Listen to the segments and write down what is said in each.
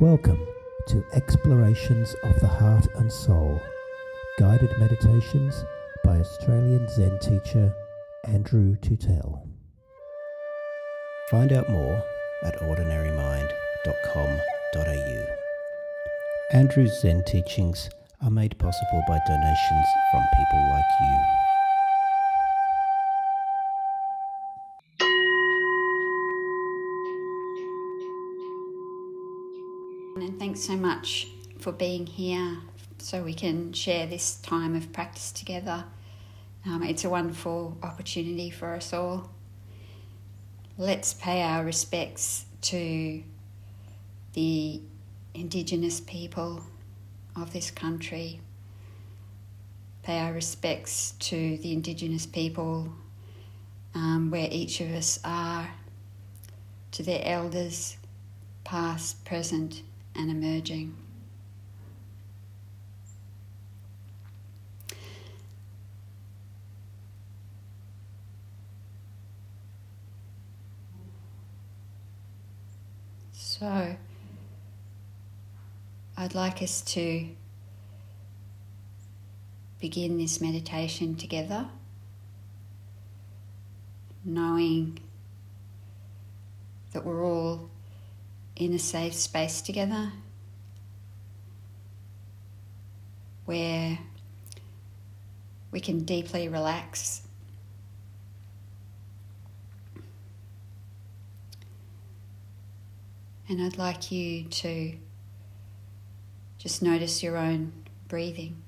Welcome to Explorations of the Heart and Soul, guided meditations by Australian Zen teacher Andrew Tootell. Find out more at ordinarymind.com.au. Andrew's Zen teachings are made possible by donations from people like you. Thanks so much for being here so we can share this time of practice together. Um, it's a wonderful opportunity for us all. Let's pay our respects to the Indigenous people of this country. Pay our respects to the Indigenous people um, where each of us are, to their elders, past, present, and emerging. So, I'd like us to begin this meditation together, knowing that we're all in a safe space together where we can deeply relax. And I'd like you to just notice your own breathing.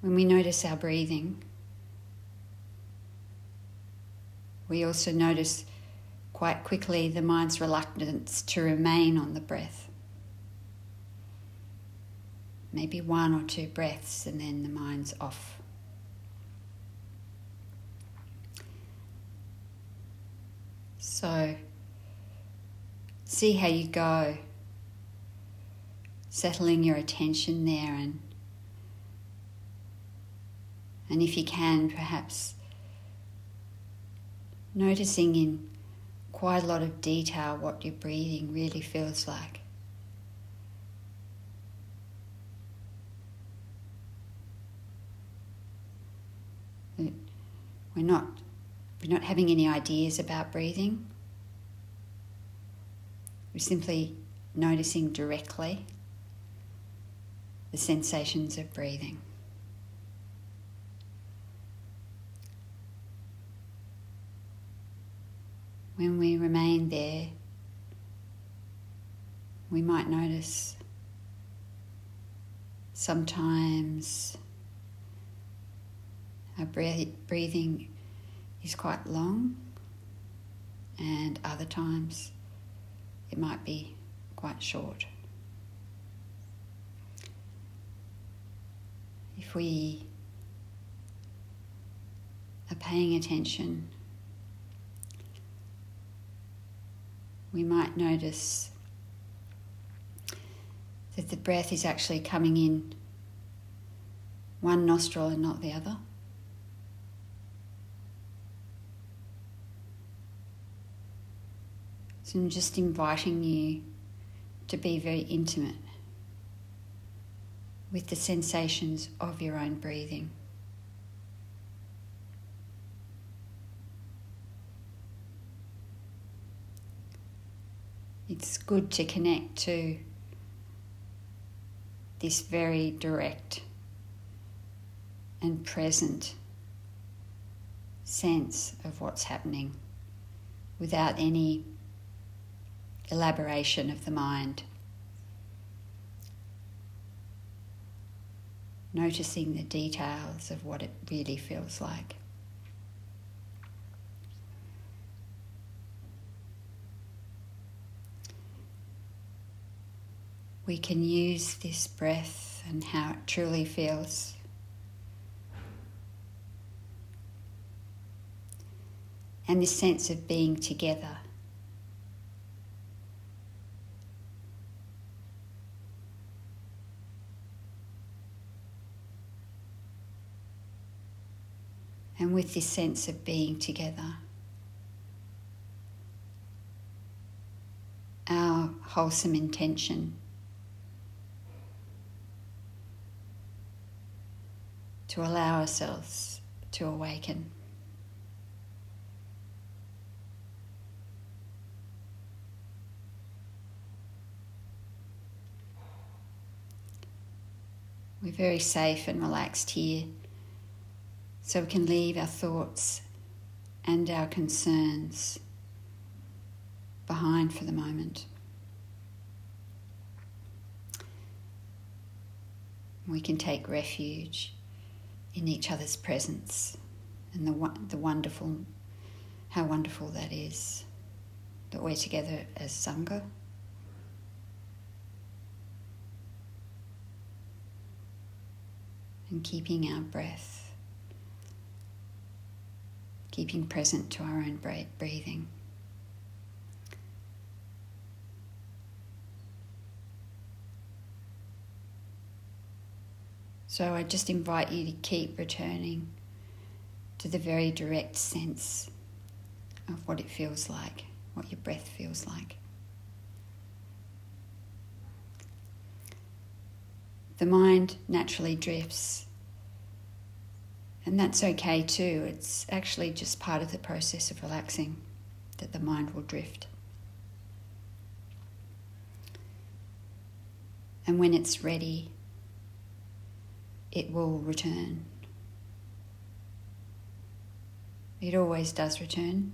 When we notice our breathing, we also notice quite quickly the mind's reluctance to remain on the breath. Maybe one or two breaths, and then the mind's off. So, see how you go, settling your attention there and and if you can, perhaps noticing in quite a lot of detail what your breathing really feels like. We're not, we're not having any ideas about breathing. We're simply noticing directly the sensations of breathing. When we remain there, we might notice sometimes our breathing is quite long, and other times it might be quite short. If we are paying attention we might notice that the breath is actually coming in one nostril and not the other. So I'm just inviting you to be very intimate with the sensations of your own breathing. It's good to connect to this very direct and present sense of what's happening without any elaboration of the mind. Noticing the details of what it really feels like. we can use this breath and how it truly feels. And this sense of being together. and with this sense of being together. Our wholesome intention to allow ourselves to awaken. We're very safe and relaxed here, so we can leave our thoughts and our concerns behind for the moment. We can take refuge in each other's presence and the, the wonderful, how wonderful that is that we're together as Sangha. and keeping our breath, keeping present to our own breathing. So I just invite you to keep returning to the very direct sense of what it feels like, what your breath feels like. the mind naturally drifts. And that's okay too. It's actually just part of the process of relaxing that the mind will drift. And when it's ready, it will return. It always does return.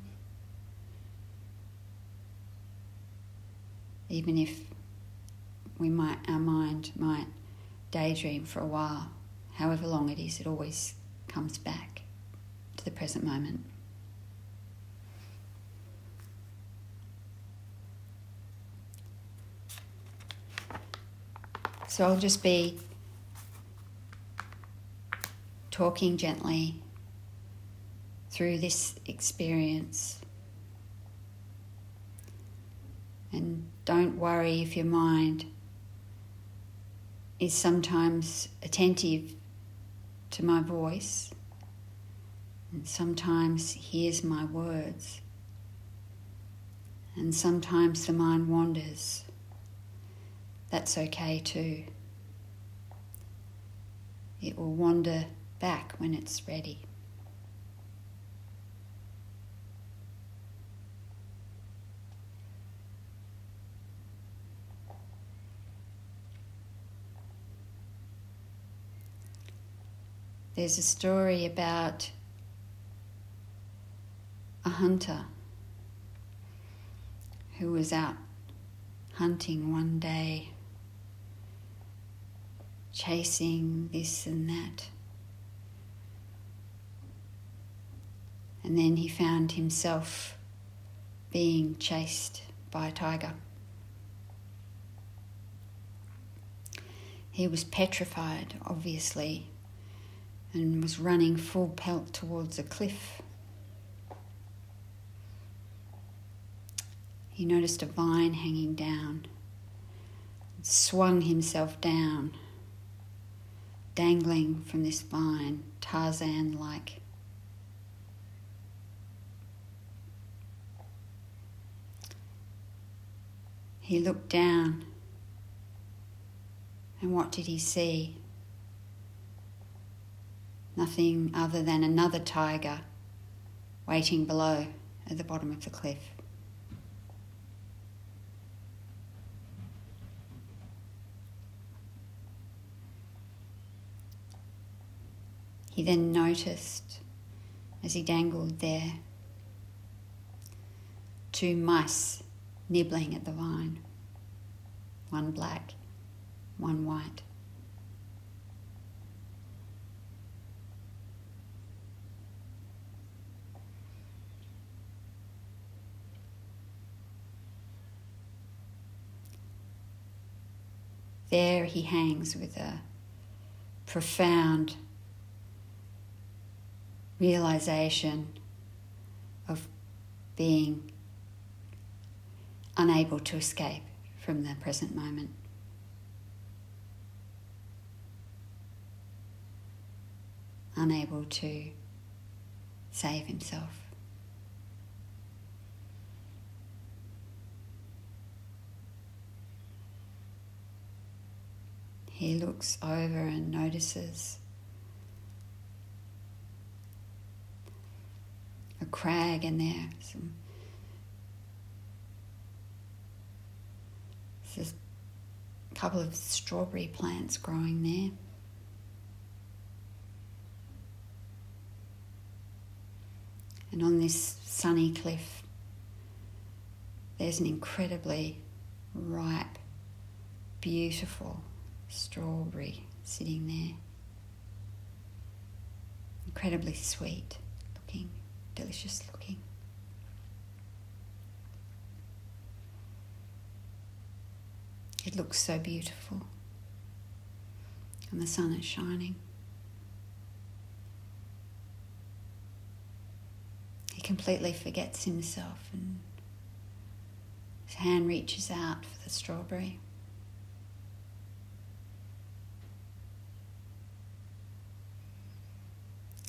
Even if we might, our mind might daydream for a while, however long it is, it always comes back to the present moment. So I'll just be talking gently through this experience. And don't worry if your mind is sometimes attentive to my voice and sometimes hears my words. And sometimes the mind wanders. That's okay too. It will wander back when it's ready. There's a story about a hunter who was out hunting one day, chasing this and that. And then he found himself being chased by a tiger. He was petrified, obviously, and was running full pelt towards a cliff. He noticed a vine hanging down, and swung himself down, dangling from this vine, Tarzan like. He looked down, and what did he see? nothing other than another tiger waiting below at the bottom of the cliff. He then noticed as he dangled there two mice nibbling at the vine, one black, one white. There he hangs with a profound realization of being unable to escape from the present moment. Unable to save himself. He looks over and notices a crag in there some there's couple of strawberry plants growing there. And on this sunny cliff, there's an incredibly ripe, beautiful strawberry sitting there. Incredibly sweet looking, delicious looking. It looks so beautiful, and the sun is shining. He completely forgets himself, and his hand reaches out for the strawberry.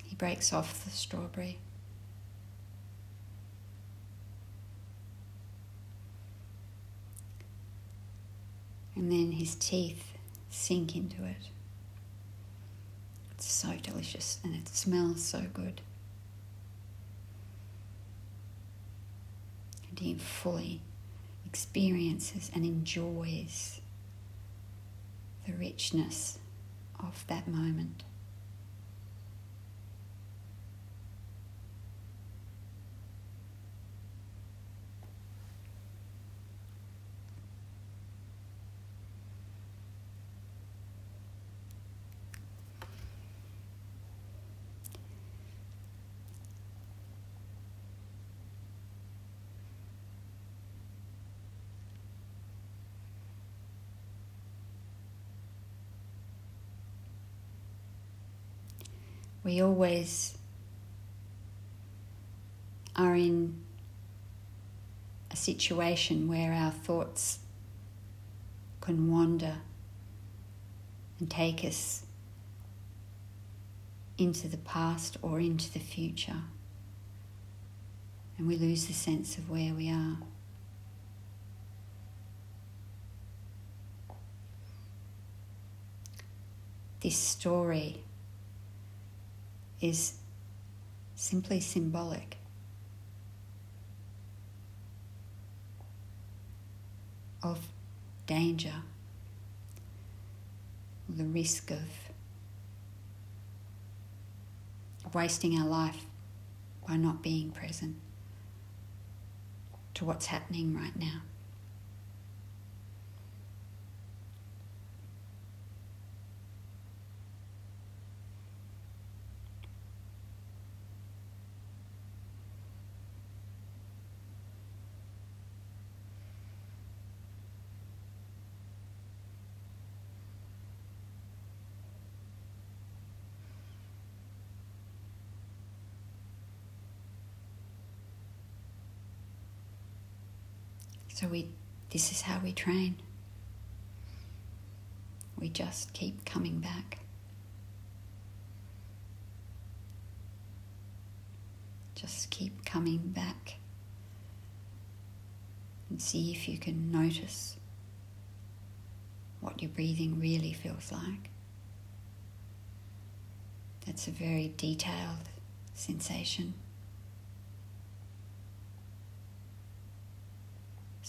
He breaks off the strawberry. And then his teeth sink into it. It's so delicious and it smells so good. And he fully experiences and enjoys the richness of that moment. We always are in a situation where our thoughts can wander and take us into the past or into the future, and we lose the sense of where we are. This story is simply symbolic of danger, the risk of wasting our life by not being present to what's happening right now. So we this is how we train. We just keep coming back. Just keep coming back and see if you can notice what your breathing really feels like. That's a very detailed sensation.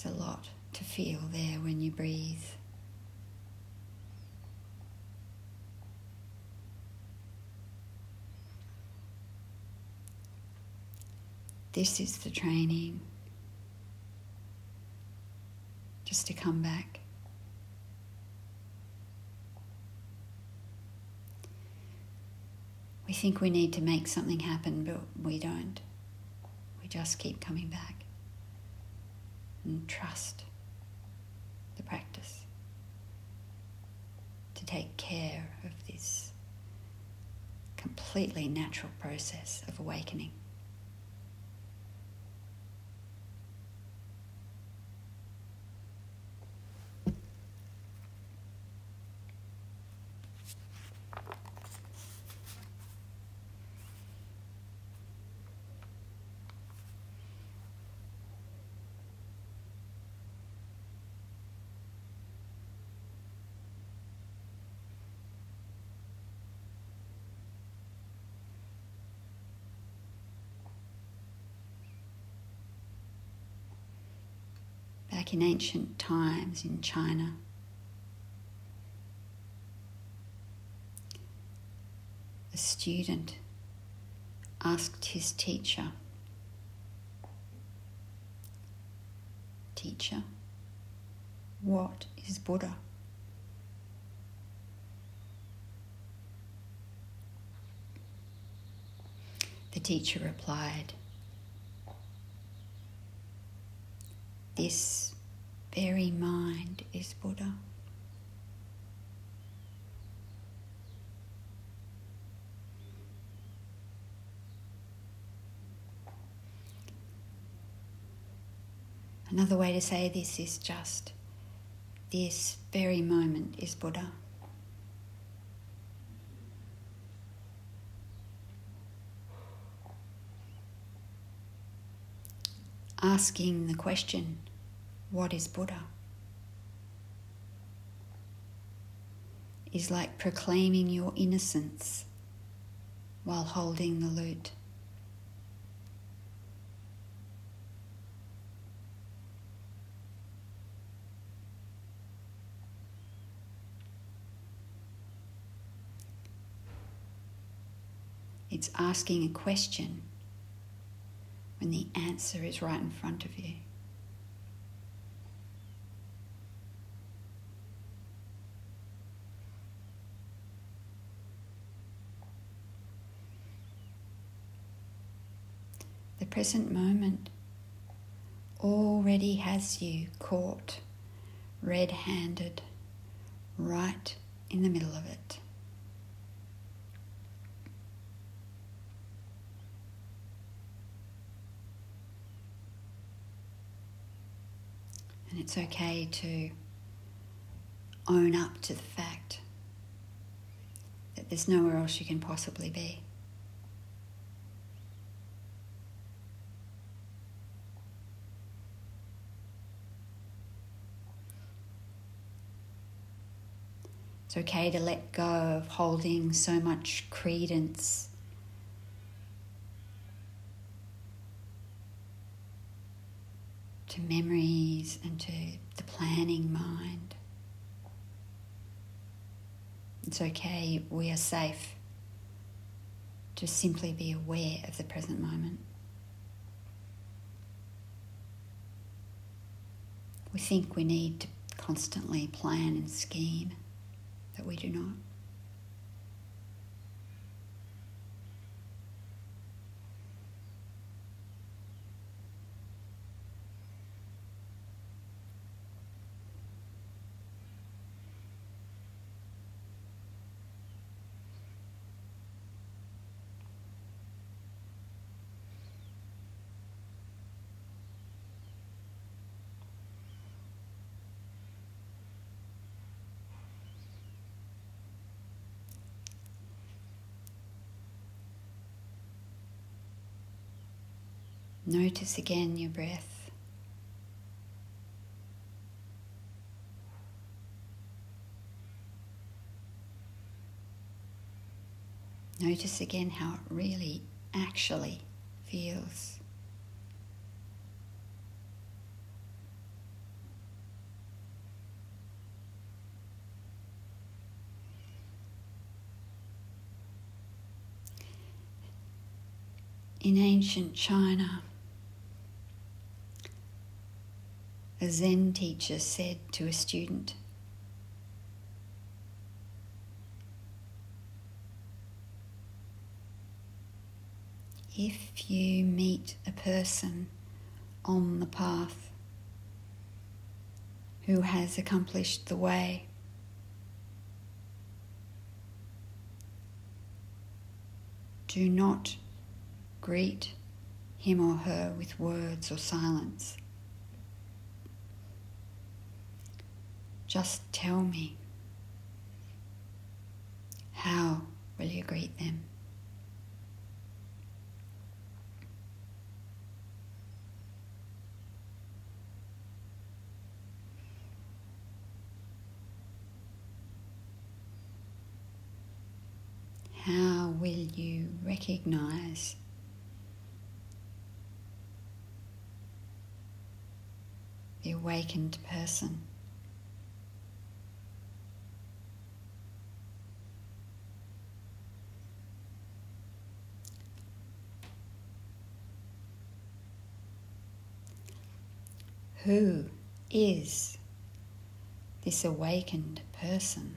There's a lot to feel there when you breathe. This is the training. Just to come back. We think we need to make something happen, but we don't. We just keep coming back and trust the practice to take care of this completely natural process of awakening. In ancient times in China. A student asked his teacher, Teacher, what is Buddha? The teacher replied, This very mind is Buddha. Another way to say this is just this very moment is Buddha. Asking the question, what is Buddha? Is like proclaiming your innocence while holding the loot. It's asking a question when the answer is right in front of you. The present moment already has you caught red handed right in the middle of it. And it's okay to own up to the fact that there's nowhere else you can possibly be. It's okay to let go of holding so much credence to memories and to the planning mind. It's okay, we are safe to simply be aware of the present moment. We think we need to constantly plan and scheme, but we do not. Notice again your breath. Notice again how it really actually feels. In ancient China, a Zen teacher said to a student, If you meet a person on the path who has accomplished the way, do not greet him or her with words or silence. Just tell me. How will you greet them? How will you recognize the awakened person. Who is this awakened person?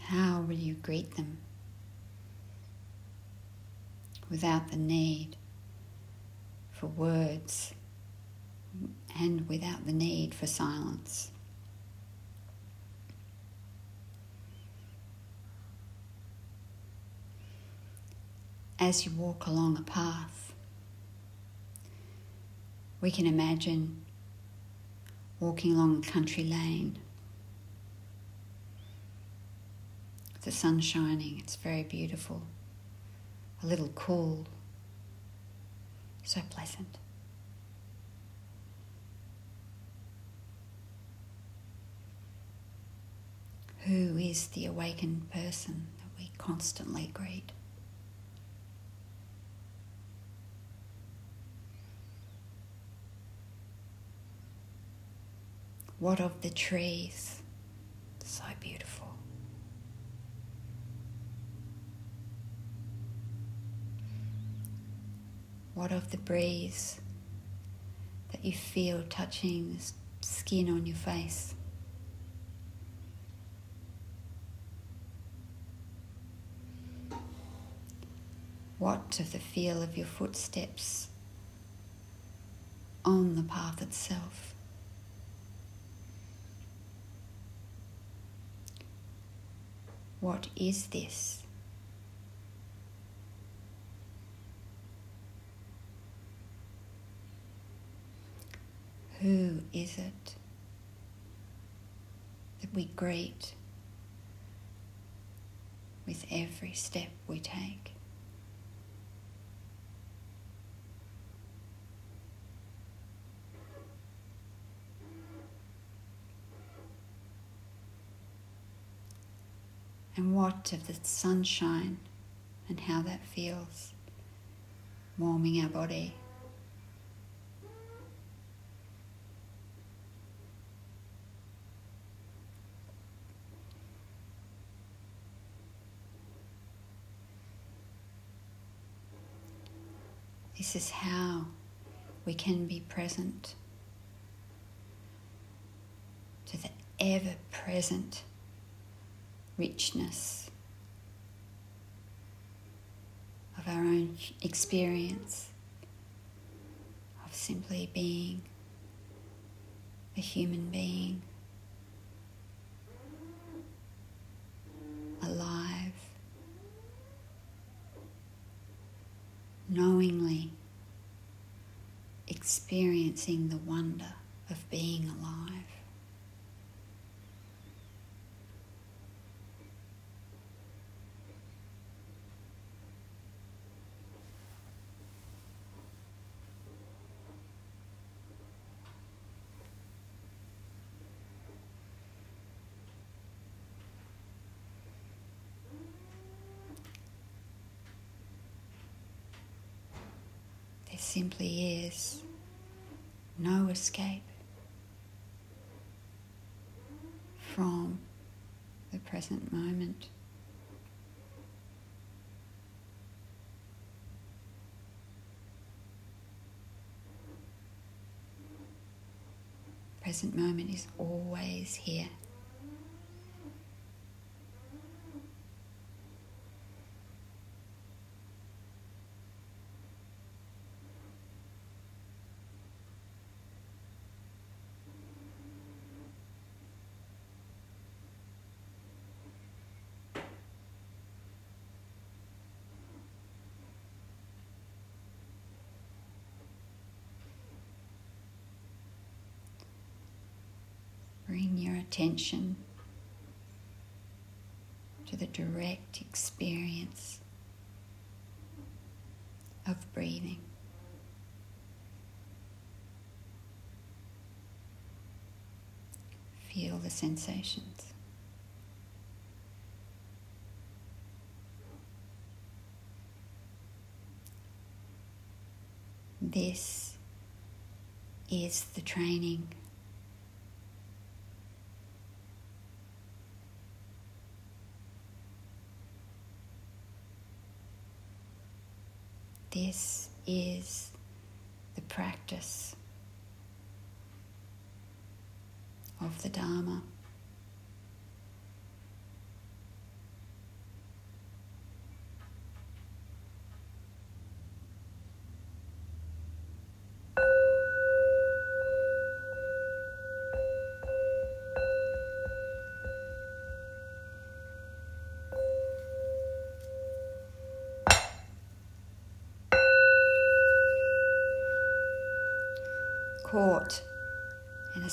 How will you greet them? Without the need for words and without the need for silence. As you walk along a path, we can imagine walking along a country lane. The sun shining, it's very beautiful a little cool, so pleasant. Who is the awakened person that we constantly greet? What of the trees? So beautiful. What of the breeze that you feel touching the skin on your face? What of the feel of your footsteps on the path itself? What is this? Who is it that we greet with every step we take? And what of the sunshine and how that feels warming our body? This is how we can be present to the ever present richness of our own experience of simply being a human being, alive. knowingly experiencing the wonder of being alive. simply is no escape from the present moment. Present moment is always here. bring your attention to the direct experience of breathing. Feel the sensations. This is the training. This is the practice of the Dharma.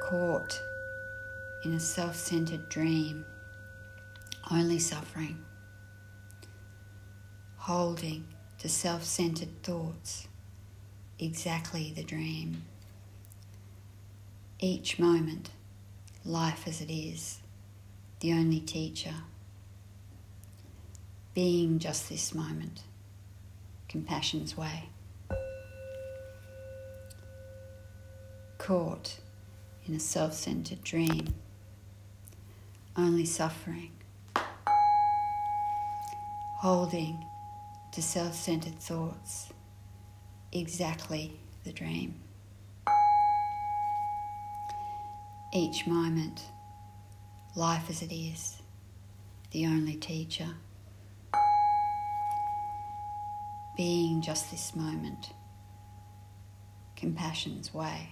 Caught in a self centered dream, only suffering, holding to self centered thoughts, exactly the dream. Each moment, life as it is, the only teacher. Being just this moment, compassion's way. Caught in a self centered dream, only suffering, holding to self centered thoughts, exactly the dream. Each moment, life as it is, the only teacher. Being just this moment, compassion's way.